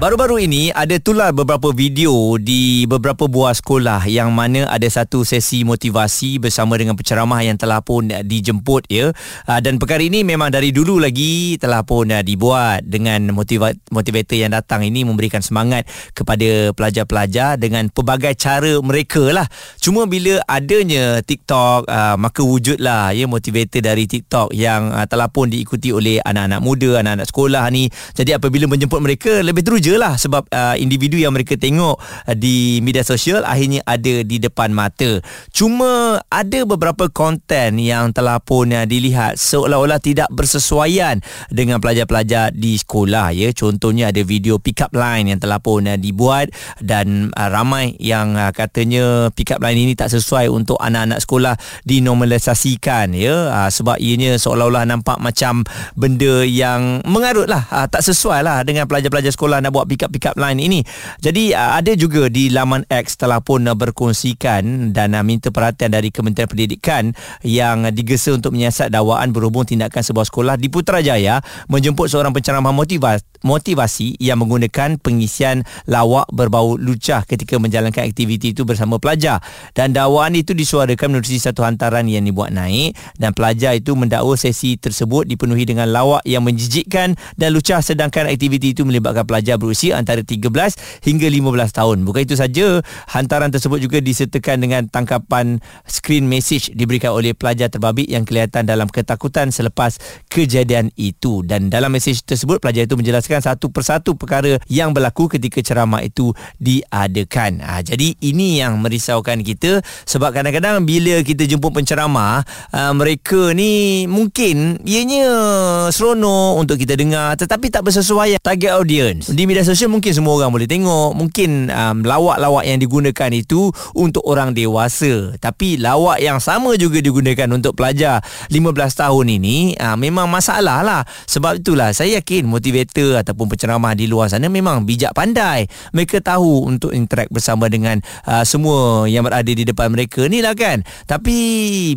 Baru-baru ini ada tular beberapa video di beberapa buah sekolah yang mana ada satu sesi motivasi bersama dengan penceramah yang telah pun dijemput ya. Ah, dan perkara ini memang dari dulu lagi telah pun ah, dibuat dengan motiva- motivator yang datang ini memberikan semangat kepada pelajar-pelajar dengan pelbagai cara mereka lah. Cuma bila adanya TikTok ah, maka wujudlah ya motivator dari TikTok yang telah pun diikuti oleh anak-anak muda, anak-anak sekolah ni. Jadi apabila menjemput mereka lebih teruja lah sebab uh, individu yang mereka tengok uh, di media sosial akhirnya ada di depan mata. Cuma ada beberapa konten yang telah pun uh, dilihat seolah-olah tidak bersesuaian dengan pelajar-pelajar di sekolah ya. Contohnya ada video pick up line yang telah pun uh, dibuat dan uh, ramai yang uh, katanya pick up line ini tak sesuai untuk anak-anak sekolah dinormalisasikan ya uh, sebab ianya seolah-olah nampak macam benda yang mengarut lah uh, tak sesuai lah dengan pelajar-pelajar sekolah nak buat buat pick up pick up line ini. Jadi uh, ada juga di laman X telah pun uh, berkongsikan dan uh, minta perhatian dari Kementerian Pendidikan yang digesa untuk menyiasat dakwaan berhubung tindakan sebuah sekolah di Putrajaya menjemput seorang penceramah motivasi motivasi yang menggunakan pengisian lawak berbau lucah ketika menjalankan aktiviti itu bersama pelajar dan dakwaan itu disuarakan menerusi satu hantaran yang dibuat naik dan pelajar itu mendakwa sesi tersebut dipenuhi dengan lawak yang menjijikkan dan lucah sedangkan aktiviti itu melibatkan pelajar berusia antara 13 hingga 15 tahun. Bukan itu saja, hantaran tersebut juga disertakan dengan tangkapan screen message diberikan oleh pelajar terbabit yang kelihatan dalam ketakutan selepas kejadian itu dan dalam message tersebut pelajar itu menjelaskan menjelaskan satu persatu perkara yang berlaku ketika ceramah itu diadakan. Ha, jadi ini yang merisaukan kita sebab kadang-kadang bila kita jumpa penceramah, uh, mereka ni mungkin ianya seronok untuk kita dengar tetapi tak bersesuaian target audience. Di media sosial mungkin semua orang boleh tengok, mungkin um, lawak-lawak yang digunakan itu untuk orang dewasa. Tapi lawak yang sama juga digunakan untuk pelajar 15 tahun ini uh, memang masalah lah. Sebab itulah saya yakin motivator ataupun penceramah di luar sana memang bijak pandai. Mereka tahu untuk interact bersama dengan uh, semua yang berada di depan mereka ni lah kan. Tapi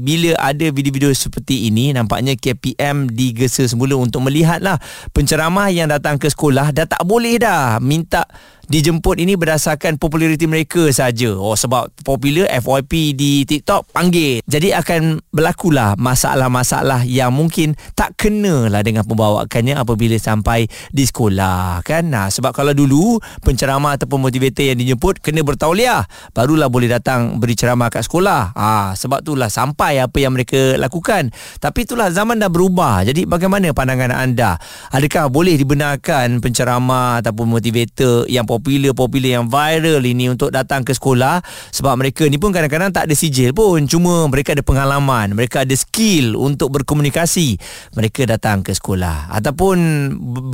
bila ada video-video seperti ini nampaknya KPM digesa semula untuk melihatlah penceramah yang datang ke sekolah dah tak boleh dah minta dijemput ini berdasarkan populariti mereka saja. Oh sebab popular FYP di TikTok panggil. Jadi akan berlakulah masalah-masalah yang mungkin tak kena lah dengan pembawakannya apabila sampai di sekolah kan. Nah sebab kalau dulu penceramah ataupun motivator yang dijemput kena bertauliah barulah boleh datang beri ceramah kat sekolah. Ah sebab itulah sampai apa yang mereka lakukan. Tapi itulah zaman dah berubah. Jadi bagaimana pandangan anda? Adakah boleh dibenarkan penceramah ataupun motivator yang popular-popular yang viral ini untuk datang ke sekolah. Sebab mereka ni pun kadang-kadang tak ada sijil pun. Cuma mereka ada pengalaman mereka ada skill untuk berkomunikasi. Mereka datang ke sekolah. Ataupun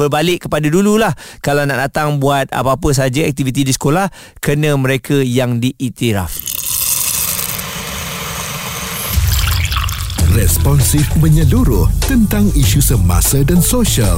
berbalik kepada dululah. Kalau nak datang buat apa-apa saja aktiviti di sekolah kena mereka yang diiktiraf. Responsif menyeluruh tentang isu semasa dan sosial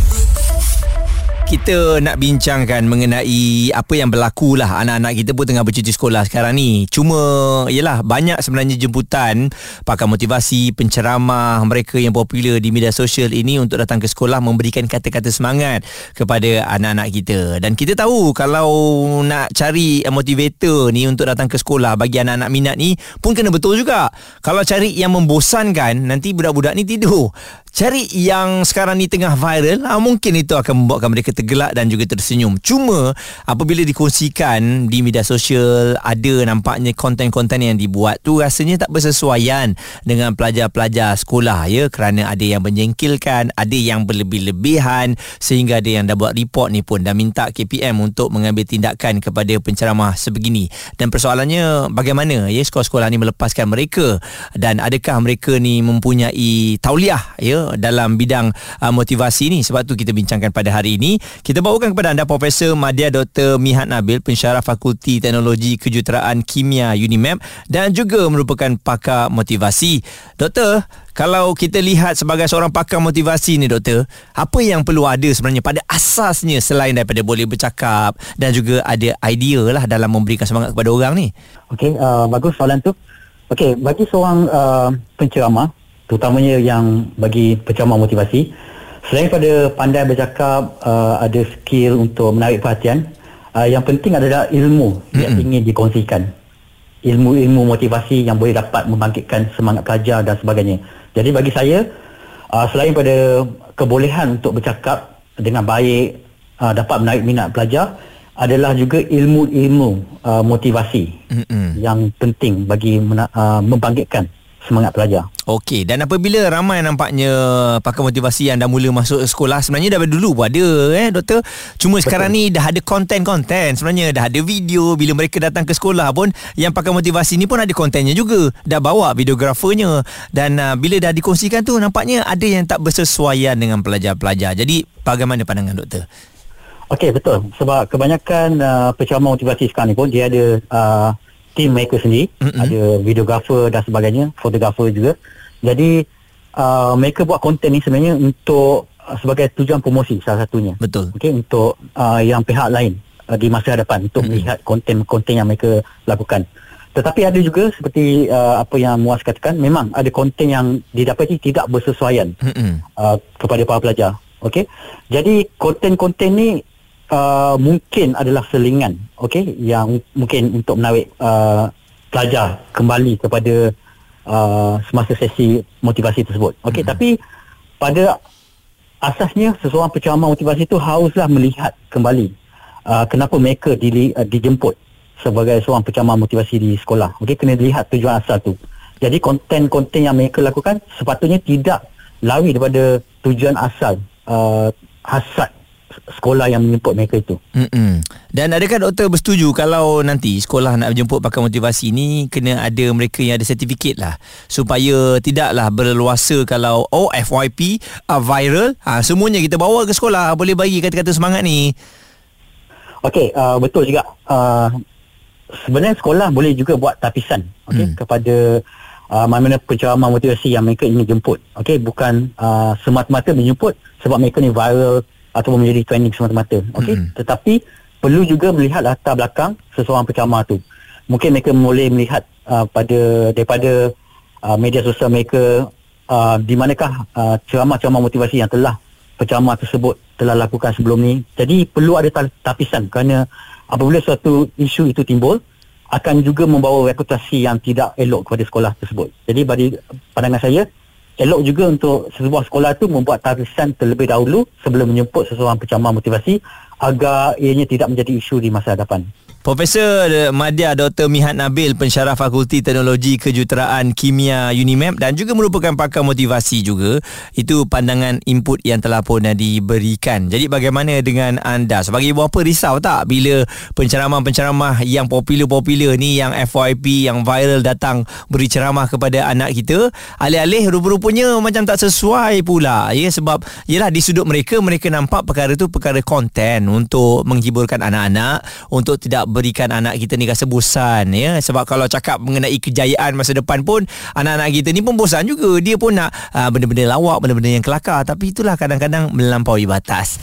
kita nak bincangkan mengenai apa yang berlaku lah anak-anak kita pun tengah bercuti sekolah sekarang ni. Cuma yelah banyak sebenarnya jemputan pakar motivasi penceramah mereka yang popular di media sosial ini untuk datang ke sekolah memberikan kata-kata semangat kepada anak-anak kita. Dan kita tahu kalau nak cari motivator ni untuk datang ke sekolah bagi anak-anak minat ni pun kena betul juga. Kalau cari yang membosankan nanti budak-budak ni tidur. Cari yang sekarang ni tengah viral ha, mungkin itu akan membuatkan mereka tergelak dan juga tersenyum. Cuma apabila dikongsikan di media sosial ada nampaknya konten-konten yang dibuat tu rasanya tak bersesuaian dengan pelajar-pelajar sekolah ya. Kerana ada yang menjengkelkan ada yang berlebih-lebihan sehingga ada yang dah buat report ni pun dah minta KPM untuk mengambil tindakan kepada penceramah sebegini. Dan persoalannya bagaimana ya sekolah-sekolah ni melepaskan mereka? Dan adakah mereka ni mempunyai tauliah ya dalam bidang uh, motivasi ni? Sebab tu kita bincangkan pada hari ini Kita bawakan kepada anda Profesor Madya Dr. Mihat Nabil, pensyarah Fakulti Teknologi Kejuruteraan Kimia UNIMEP dan juga merupakan pakar motivasi. Doktor, kalau kita lihat sebagai seorang pakar motivasi ni doktor, apa yang perlu ada sebenarnya pada asasnya selain daripada boleh bercakap dan juga ada idea lah dalam memberikan semangat kepada orang ni? Okey, uh, bagus soalan tu. Okey, bagi seorang uh, penceramah, terutamanya yang bagi penceramah motivasi, selain pada pandai bercakap, uh, ada skill untuk menarik perhatian, uh, yang penting adalah ilmu mm-hmm. yang ingin dikongsikan. Ilmu-ilmu motivasi yang boleh dapat membangkitkan semangat pelajar dan sebagainya. Jadi bagi saya uh, selain pada kebolehan untuk bercakap dengan baik uh, dapat menarik minat pelajar adalah juga ilmu-ilmu uh, motivasi mm-hmm. yang penting bagi mena- uh, membangkitkan semangat pelajar. Okey, dan apabila ramai nampaknya pakar motivasi yang dah mula masuk sekolah sebenarnya dah dulu pun ada eh doktor. Cuma Betul. sekarang ni dah ada konten-konten sebenarnya dah ada video bila mereka datang ke sekolah pun yang pakar motivasi ni pun ada kontennya juga. Dah bawa videografernya dan uh, bila dah dikongsikan tu nampaknya ada yang tak bersesuaian dengan pelajar-pelajar. Jadi bagaimana pandangan doktor? Okey, betul. Sebab kebanyakan uh, penceramah motivasi sekarang ni pun dia ada uh, team mereka sendiri mm-hmm. ada videographer dan sebagainya fotografer juga jadi uh, mereka buat konten ni sebenarnya untuk uh, sebagai tujuan promosi salah satunya betul okey untuk uh, yang pihak lain uh, di masa hadapan untuk mm-hmm. melihat konten-konten yang mereka lakukan tetapi ada juga seperti uh, apa yang Muaz katakan memang ada konten yang didapati tidak bersesuaian mm-hmm. uh, kepada para pelajar okey jadi konten-konten ni uh, mungkin adalah selingan okey yang mungkin untuk menarik uh, pelajar kembali kepada uh, semasa sesi motivasi tersebut okey hmm. tapi pada asasnya seseorang penceramah motivasi itu haruslah melihat kembali uh, kenapa mereka di, uh, dijemput sebagai seorang penceramah motivasi di sekolah okey kena dilihat tujuan asal tu. Jadi konten-konten yang mereka lakukan sepatutnya tidak lari daripada tujuan asal uh, hasad sekolah yang menjemput mereka itu. Mm-mm. Dan adakah doktor bersetuju kalau nanti sekolah nak jemput pakar motivasi ni kena ada mereka yang ada sertifikat lah supaya tidaklah berluasa kalau oh FYP uh, viral ha, semuanya kita bawa ke sekolah boleh bagi kata-kata semangat ni. Okey, uh, betul juga. Uh, sebenarnya sekolah boleh juga buat tapisan okay, mm. kepada uh, mana-mana penceramah motivasi yang mereka ingin jemput. Okey, bukan uh, semata-mata menjemput sebab mereka ni viral ataupun menjadi trending semata-mata. Okey? Mm-hmm. tetapi perlu juga melihat latar belakang seseorang penceramah tu. Mungkin mereka boleh melihat uh, pada daripada uh, media sosial mereka uh, di manakah uh, ceramah-ceramah motivasi yang telah penceramah tersebut telah lakukan sebelum ni. Jadi perlu ada tapisan kerana apabila suatu isu itu timbul akan juga membawa reputasi yang tidak elok kepada sekolah tersebut. Jadi bagi pandangan saya elok juga untuk sebuah sekolah tu membuat tarisan terlebih dahulu sebelum menjemput seseorang penceramah motivasi agar ianya tidak menjadi isu di masa hadapan. Profesor Madya Dr. Mihat Nabil pensyarah Fakulti Teknologi Kejuruteraan Kimia UNIMEP dan juga merupakan pakar motivasi juga. Itu pandangan input yang telah pun diberikan. Jadi bagaimana dengan anda? Sebagai ibu apa risau tak bila penceramah-penceramah yang popular-popular ni yang FYP yang viral datang beri ceramah kepada anak kita? Alih-alih rupa-rupanya macam tak sesuai pula. Ya sebab yalah di sudut mereka mereka nampak perkara tu perkara konten untuk menghiburkan anak-anak untuk tidak berikan anak kita ni rasa bosan ya. Sebab kalau cakap mengenai kejayaan masa depan pun anak-anak kita ni pun bosan juga. Dia pun nak uh, benda-benda lawak benda-benda yang kelakar. Tapi itulah kadang-kadang melampaui batas.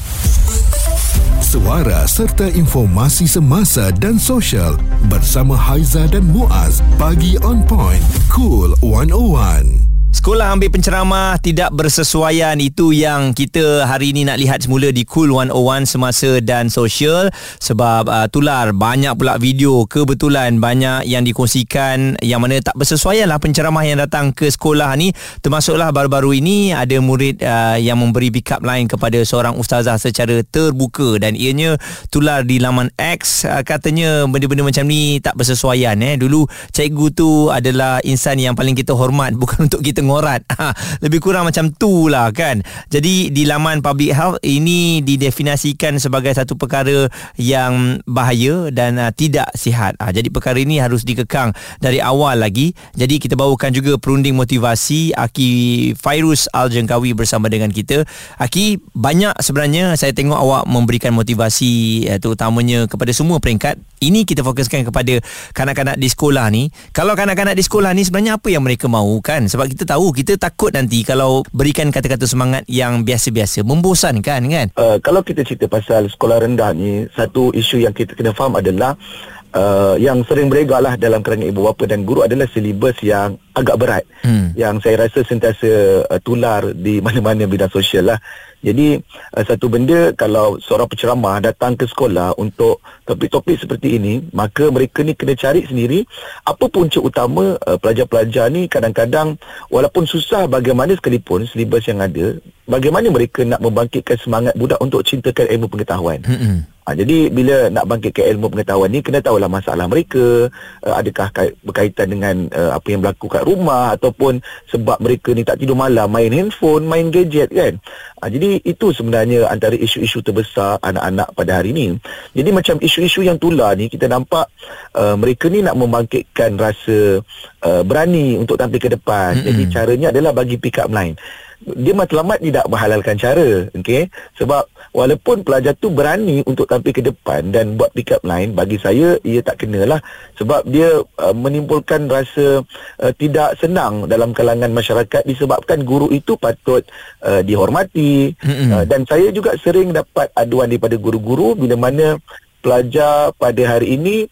Suara serta informasi semasa dan sosial bersama Haiza dan Muaz. Bagi on point cool 101 Sekolah ambil penceramah tidak bersesuaian. Itu yang kita hari ini nak lihat semula di Cool 101 semasa dan sosial sebab uh, tular banyak pula video kebetulan banyak yang dikongsikan yang mana tak bersesuaian lah penceramah yang datang ke sekolah ni. Termasuklah baru-baru ini ada murid uh, yang memberi pick up line kepada seorang ustazah secara terbuka. Dan ianya tular di laman X uh, katanya benda-benda macam ni tak bersesuaian eh. Dulu cikgu tu adalah insan yang paling kita hormat bukan untuk kita mengorat. Ha, lebih kurang macam tu lah kan. Jadi di laman public health ini didefinisikan sebagai satu perkara yang bahaya dan uh, tidak sihat. Ha, jadi perkara ini harus dikekang dari awal lagi. Jadi kita bawakan juga perunding motivasi Aki Fairuz Al-Jengkawi bersama dengan kita. Aki, banyak sebenarnya saya tengok awak memberikan motivasi uh, terutamanya kepada semua peringkat. Ini kita fokuskan kepada kanak-kanak di sekolah ni. Kalau kanak-kanak di sekolah ni sebenarnya apa yang mereka mahu kan? Sebab kita tahu kita takut nanti kalau berikan kata-kata semangat yang biasa-biasa membosankan kan? Uh, kalau kita cerita pasal sekolah rendah ni, satu isu yang kita kena faham adalah Uh, yang sering beregar lah dalam kalangan ibu bapa dan guru adalah silibus yang agak berat hmm. yang saya rasa sentiasa uh, tular di mana-mana bidang sosial lah jadi uh, satu benda kalau seorang penceramah datang ke sekolah untuk topik-topik seperti ini, maka mereka ni kena cari sendiri apa punca utama uh, pelajar-pelajar ni kadang-kadang walaupun susah bagaimana sekalipun silibus yang ada, bagaimana mereka nak membangkitkan semangat budak untuk cintakan ilmu pengetahuan. Hmm. Ha, jadi bila nak bangkitkan ilmu pengetahuan ni kena tahulah masalah mereka uh, adakah kait, berkaitan dengan uh, apa yang berlaku kat rumah ataupun sebab mereka ni tak tidur malam main handphone main gadget kan ha, jadi itu sebenarnya antara isu-isu terbesar anak-anak pada hari ini. Jadi macam isu-isu yang tular ni kita nampak uh, mereka ni nak membangkitkan rasa uh, berani untuk tampil ke depan. Mm-hmm. jadi caranya adalah bagi pick up line dia matlamat tidak menghalalkan cara okey? Sebab walaupun pelajar tu berani untuk tampil ke depan dan buat pick up line bagi saya ia tak kenalah. Sebab dia uh, menimbulkan rasa uh, tidak senang dalam kalangan masyarakat disebabkan guru itu patut uh, dihormati. Mm-hmm. uh, dan saya juga sering dapat aduan daripada guru-guru bila mana pelajar pada hari ini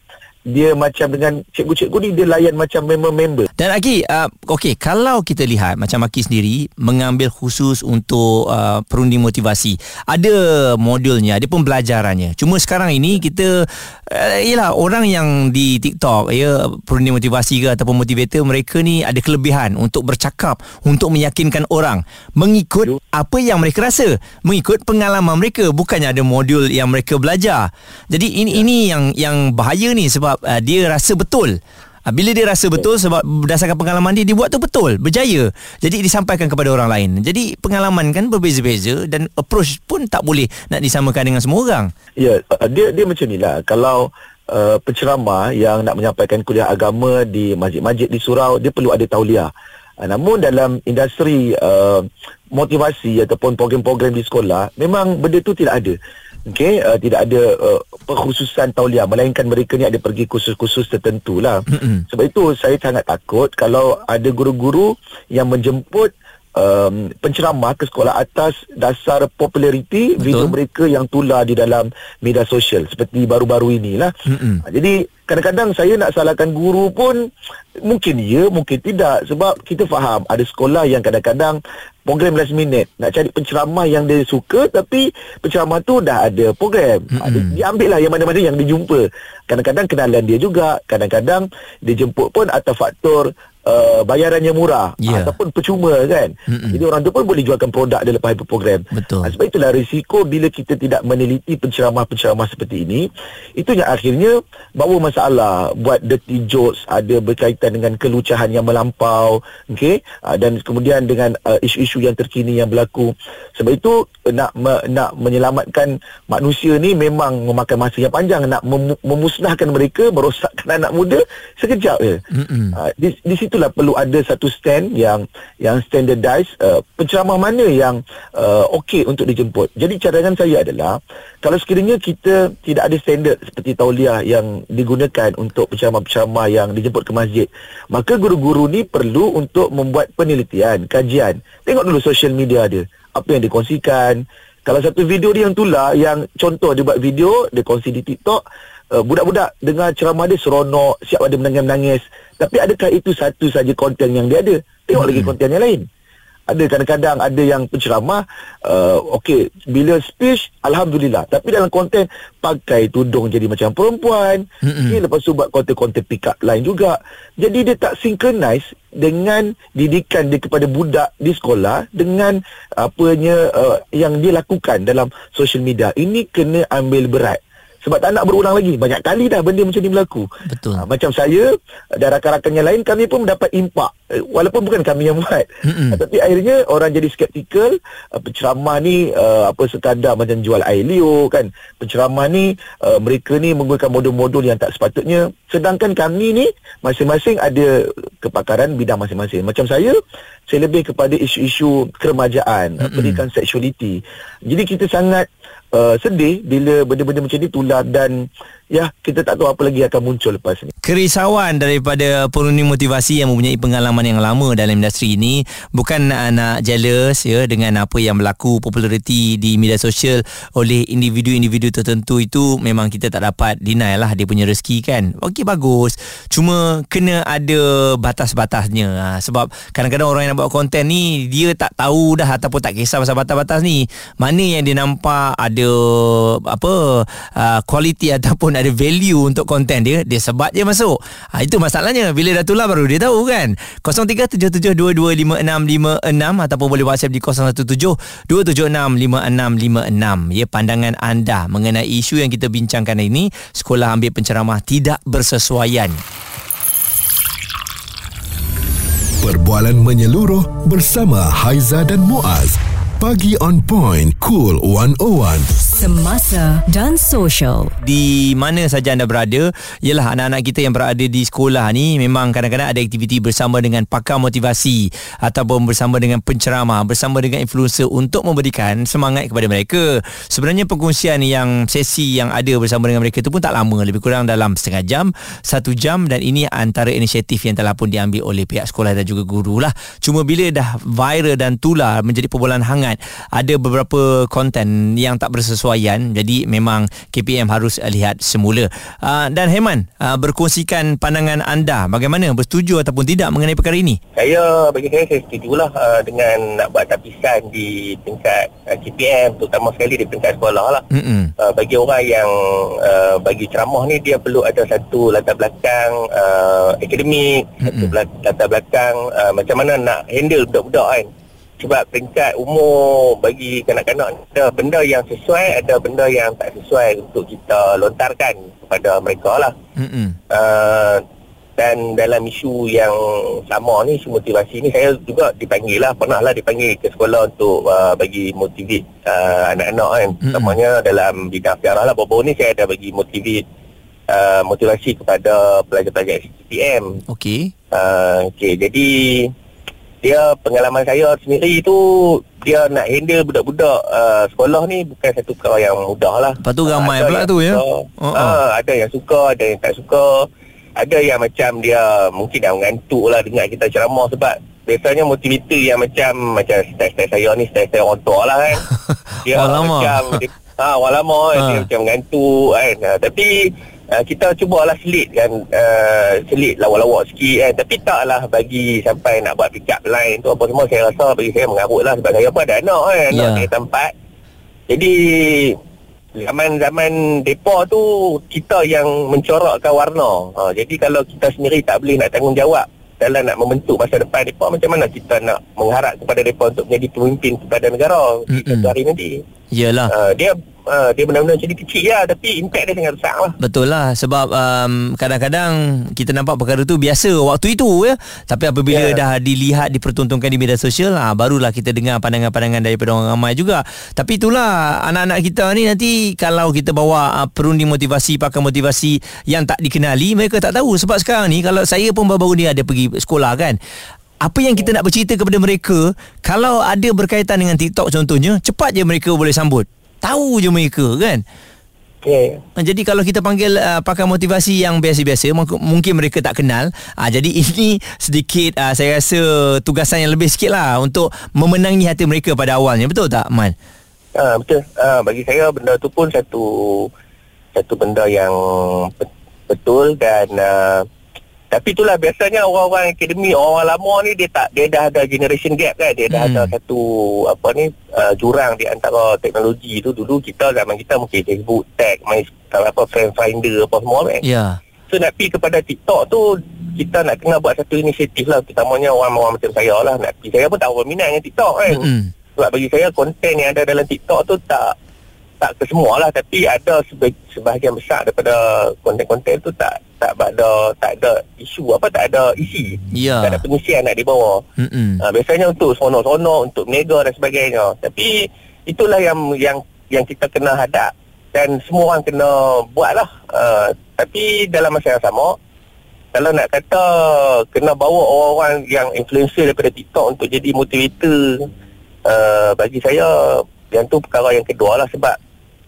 dia macam dengan cikgu-cikgu ni dia layan macam member-member. Dan Aki, uh, okey, kalau kita lihat macam Aki sendiri mengambil khusus untuk uh, perunding motivasi, ada modulnya, ada pembelajarannya. Cuma sekarang ini kita uh, ialah orang yang di TikTok ya perunding motivasi ke ataupun motivator mereka ni ada kelebihan untuk bercakap, untuk meyakinkan orang mengikut Yuh. apa yang mereka rasa, mengikut pengalaman mereka, bukannya ada modul yang mereka belajar. Jadi ini ya. ini yang yang bahaya ni sebab sebab uh, dia rasa betul. Uh, bila dia rasa betul sebab berdasarkan pengalaman dia dia buat tu betul, berjaya. Jadi disampaikan kepada orang lain. Jadi pengalaman kan berbeza-beza dan approach pun tak boleh nak disamakan dengan semua orang. Ya, uh, dia dia macam inilah. Kalau uh, penceramah yang nak menyampaikan kuliah agama di masjid-masjid di surau, dia perlu ada tauliah. Uh, namun dalam industri uh, motivasi ataupun program-program di sekolah, memang benda tu tidak ada. Okey, uh, tidak ada uh, perkhususan tauliah melainkan mereka ni ada pergi kursus-kursus tertentu lah. Mm-hmm. Sebab itu saya sangat takut kalau ada guru-guru yang menjemput um, penceramah ke sekolah atas dasar populariti video mereka yang tular di dalam media sosial. Seperti baru-baru inilah. Mm-hmm. Jadi kadang-kadang saya nak salahkan guru pun mungkin ya, mungkin tidak. Sebab kita faham ada sekolah yang kadang-kadang program last minute. Nak cari penceramah yang dia suka tapi penceramah tu dah ada program. Mm-hmm. dia ambil lah yang mana-mana yang dia jumpa. Kadang-kadang kenalan dia juga. Kadang-kadang dia jemput pun atas faktor Uh, bayarannya murah yeah. ataupun percuma kan. Mm-mm. Jadi orang tu pun boleh jualkan produk dia lepas program. Betul. Ha, sebab itulah risiko bila kita tidak meneliti penceramah-penceramah seperti ini, itu yang akhirnya bawa masalah buat dirty jokes, ada berkaitan dengan kelucahan yang melampau, okey? Uh, dan kemudian dengan uh, isu-isu yang terkini yang berlaku. Sebab itu nak me, nak menyelamatkan manusia ni memang memakan masa yang panjang nak mem, memusnahkan mereka, merosakkan anak muda sekejap je. Uh, di, di situ itulah perlu ada satu stand yang yang standardized uh, penceramah mana yang uh, okey untuk dijemput. Jadi cadangan saya adalah kalau sekiranya kita tidak ada standard seperti tauliah yang digunakan untuk penceramah-penceramah yang dijemput ke masjid, maka guru-guru ni perlu untuk membuat penelitian, kajian. Tengok dulu social media dia. Apa yang dikongsikan. Kalau satu video dia yang tular, yang contoh dia buat video, dia kongsi di TikTok, uh, budak-budak dengar ceramah dia seronok, siap ada menangis-menangis. Tapi adakah itu satu saja konten yang dia ada? Tengok hmm. lagi konten yang lain. Ada kadang-kadang ada yang penceramah uh, okey bila speech alhamdulillah tapi dalam konten pakai tudung jadi macam perempuan mm-hmm. okay, lepas tu buat konten-konten pick up line juga jadi dia tak synchronize dengan didikan dia kepada budak di sekolah dengan apanya uh, yang dia lakukan dalam social media ini kena ambil berat sebab tak nak berulang lagi. Banyak kali dah benda macam ni berlaku. Betul. Ah, macam saya dan rakan-rakan yang lain kami pun mendapat impak. Eh, walaupun bukan kami yang buat. Mm-mm. Ah, tapi akhirnya orang jadi skeptikal uh, penceramah ni uh, apa sekadar macam jual air liur kan. Penceramah ni uh, mereka ni menggunakan modul-modul yang tak sepatutnya. Sedangkan kami ni masing-masing ada kepakaran bidang masing-masing. Macam saya saya lebih kepada isu-isu keremajaan uh, pendidikan seksualiti. Jadi kita sangat uh, sedih bila benda-benda macam ni tular dan ya kita tak tahu apa lagi akan muncul lepas ni Kerisauan daripada penghuni motivasi yang mempunyai pengalaman yang lama dalam industri ini bukan nak, nak jealous ya dengan apa yang berlaku populariti di media sosial oleh individu-individu tertentu itu memang kita tak dapat deny lah dia punya rezeki kan. Okey bagus. Cuma kena ada batas-batasnya ha, sebab kadang-kadang orang yang nak buat konten ni dia tak tahu dah ataupun tak kisah pasal batas-batas ni. Mana yang dia nampak ada apa uh, quality ataupun ada value untuk konten dia dia sebat je masuk. Ha, itu masalahnya bila dah tular baru dia tahu kan. 0377225656 ataupun boleh WhatsApp di 0172765656. Ya pandangan anda mengenai isu yang kita bincangkan ini sekolah ambil penceramah tidak bersesuaian. Perbualan menyeluruh bersama Haiza dan Muaz. Pagi on point, cool 101. Semasa dan social. di mana saja anda berada ialah anak-anak kita yang berada di sekolah ni memang kadang-kadang ada aktiviti bersama dengan pakar motivasi ataupun bersama dengan penceramah bersama dengan influencer untuk memberikan semangat kepada mereka sebenarnya perkongsian yang sesi yang ada bersama dengan mereka itu pun tak lama lebih kurang dalam setengah jam satu jam dan ini antara inisiatif yang telah pun diambil oleh pihak sekolah dan juga guru lah cuma bila dah viral dan tular menjadi perbualan hangat ada beberapa konten yang tak bersesuaian jadi memang KPM harus uh, lihat semula uh, dan Heman uh, berkongsikan pandangan anda bagaimana bersetuju ataupun tidak mengenai perkara ini Saya bagi saya saya setujulah uh, dengan nak buat tapisan di tingkat uh, KPM terutama sekali di tingkat sekolah lah. Uh, bagi orang yang uh, bagi ceramah ni dia perlu ada satu latar belakang uh, akademik, satu Mm-mm. bela- latar belakang uh, macam mana nak handle budak-budak kan. Sebab peringkat umur bagi kanak-kanak ada benda yang sesuai, ada benda yang tak sesuai untuk kita lontarkan kepada mereka lah. Uh, dan dalam isu yang sama ni isu motivasi ni saya juga dipanggil lah pernah lah dipanggil ke sekolah untuk uh, bagi motivate uh, anak-anak kan. Mm-mm. utamanya dalam bidang sejarah lah. Baru-baru ni saya ada bagi motivate uh, motivasi kepada pelajar-pelajar SPM Okey. Uh, okay, jadi dia pengalaman saya sendiri tu dia nak handle budak-budak uh, sekolah ni bukan satu perkara yang mudah lah Lepas tu ramai Ada pula tu, ya? suka. Oh. Ah, ada yang suka, ada yang tak suka. Ada yang macam dia mungkin dah mengantuk lah dengar kita ceramah sebab biasanya motivator yang macam macam style-style saya ni style-style orang tua lah kan. Dia macam dia, ha, orang lama kan, Ha. dia macam mengantuk kan. Ha, tapi uh, kita cubalah selit kan uh, selit lawak-lawak sikit kan tapi taklah bagi sampai nak buat pick up line tu apa semua saya rasa bagi saya mengarut lah sebab saya pun ada anak kan anak Ya. saya tempat jadi zaman-zaman depa tu kita yang mencorakkan warna. Ha, jadi kalau kita sendiri tak boleh nak tanggungjawab dalam nak membentuk masa depan depa macam mana kita nak mengharap kepada depa untuk menjadi pemimpin kepada negara di Mm-mm. satu hari nanti. Yalah Ha, dia uh, dia benar-benar jadi kecil lah tapi impact dia sangat besar lah. Betul lah sebab um, kadang-kadang kita nampak perkara tu biasa waktu itu ya tapi apabila Ya. dah dilihat dipertontonkan di media sosial ah barulah kita dengar pandangan-pandangan daripada orang ramai juga tapi itulah anak-anak kita ni nanti kalau kita bawa uh, perundi motivasi pakar motivasi yang tak dikenali mereka tak tahu sebab sekarang ni kalau saya pun baru-baru ni ada pergi sekolah kan apa yang kita nak bercerita kepada mereka kalau ada berkaitan dengan TikTok contohnya cepat je mereka boleh sambut tahu je mereka kan Okay. Ah, Jadi kalau kita panggil uh, pakar motivasi yang biasa-biasa mungkin- mereka tak kenal. Uh, jadi ini sedikit uh, saya rasa tugasan yang lebih sikit lah untuk memenangi hati mereka pada awalnya. Betul tak Man? Ha, betul. Ha, bagi saya benda tu pun satu satu benda yang bet- betul dan uh, tapi itulah biasanya orang-orang akademi orang lama ni dia tak dia dah ada generation gap kan dia dah Hmm. ada satu apa ni uh, jurang di antara teknologi tu dulu kita zaman kita mungkin Facebook tag main apa friend finder apa semua kan Ya. So nak pergi kepada TikTok tu kita nak kena buat satu inisiatif lah terutamanya orang-orang macam saya lah nak pergi saya pun tak berminat dengan TikTok kan Mm-mm. sebab bagi saya konten yang ada dalam TikTok tu tak tak ke semua lah tapi ada sebahagian besar daripada konten-konten tu tak tak ada tak ada isu apa tak ada isi Ya. tak ada pengisian nak dibawa Mm-mm. uh, biasanya untuk sonok-sonok untuk mega dan sebagainya tapi itulah yang yang yang kita kena hadap dan semua orang kena buat lah uh, tapi dalam masa yang sama kalau nak kata kena bawa orang-orang yang influencer daripada TikTok untuk jadi motivator uh, bagi saya yang tu perkara yang kedua lah sebab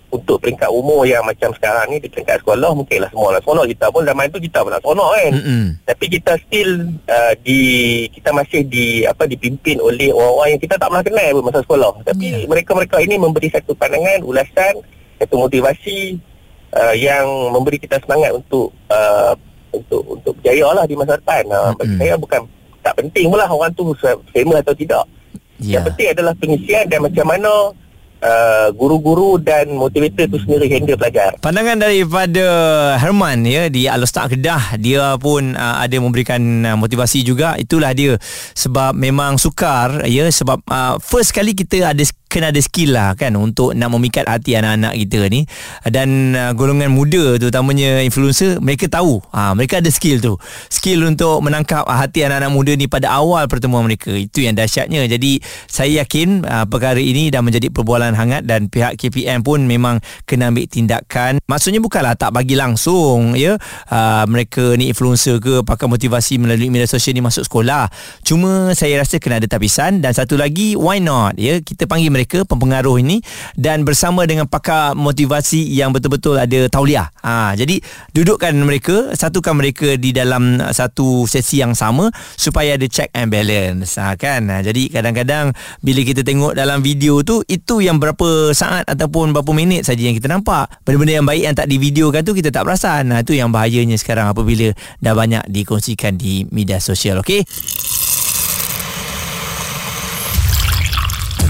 untuk peringkat umur yang macam sekarang ni di peringkat sekolah mungkinlah semua nak sonok kita pun zaman tu kita pun nak sonok kan Mm-mm. tapi kita still uh, di kita masih di apa dipimpin oleh orang-orang yang kita tak pernah kenal pun masa sekolah tapi Ya. mereka-mereka ini memberi satu pandangan ulasan satu motivasi uh, yang memberi kita semangat untuk uh, untuk untuk berjaya lah di masa depan uh, bagi Mm-mm. saya bukan tak penting pun lah orang tu famous atau tidak Ya. yang penting adalah pengisian dan macam mana uh, guru-guru dan motivator tu sendiri handle pelajar. Pandangan daripada Herman ya di Alostak Kedah dia pun uh, ada memberikan uh, motivasi juga. Itulah dia. Sebab memang sukar ya sebab uh, first kali kita ada kena ada skill lah kan untuk nak memikat hati anak-anak kita ni. Dan uh, golongan muda terutamanya influencer mereka tahu. Ha, mereka ada skill tu. Skill untuk menangkap hati anak-anak muda ni pada awal pertemuan mereka. Itu yang dahsyatnya. Jadi saya yakin uh, perkara ini dah menjadi perbualan hangat dan pihak KPM pun memang kena ambil tindakan. Maksudnya bukanlah tak bagi langsung ya. Uh, mereka ni influencer ke pakai motivasi melalui media sosial ni masuk sekolah. Cuma saya rasa kena ada tapisan. Dan satu lagi why not ya. Kita panggil mereka pempengaruh ini dan bersama dengan pakar motivasi yang betul-betul ada tauliah. Ha, jadi dudukkan mereka satukan mereka di dalam uh, satu sesi yang sama supaya ada check and balance. Ha, kan? Ha, jadi kadang-kadang bila kita tengok dalam video tu itu yang berapa saat ataupun berapa minit saja yang kita nampak. Benda-benda yang baik yang tak divideokan tu kita tak perasan. Ha, itu yang bahayanya sekarang apabila dah banyak dikongsikan di media sosial okey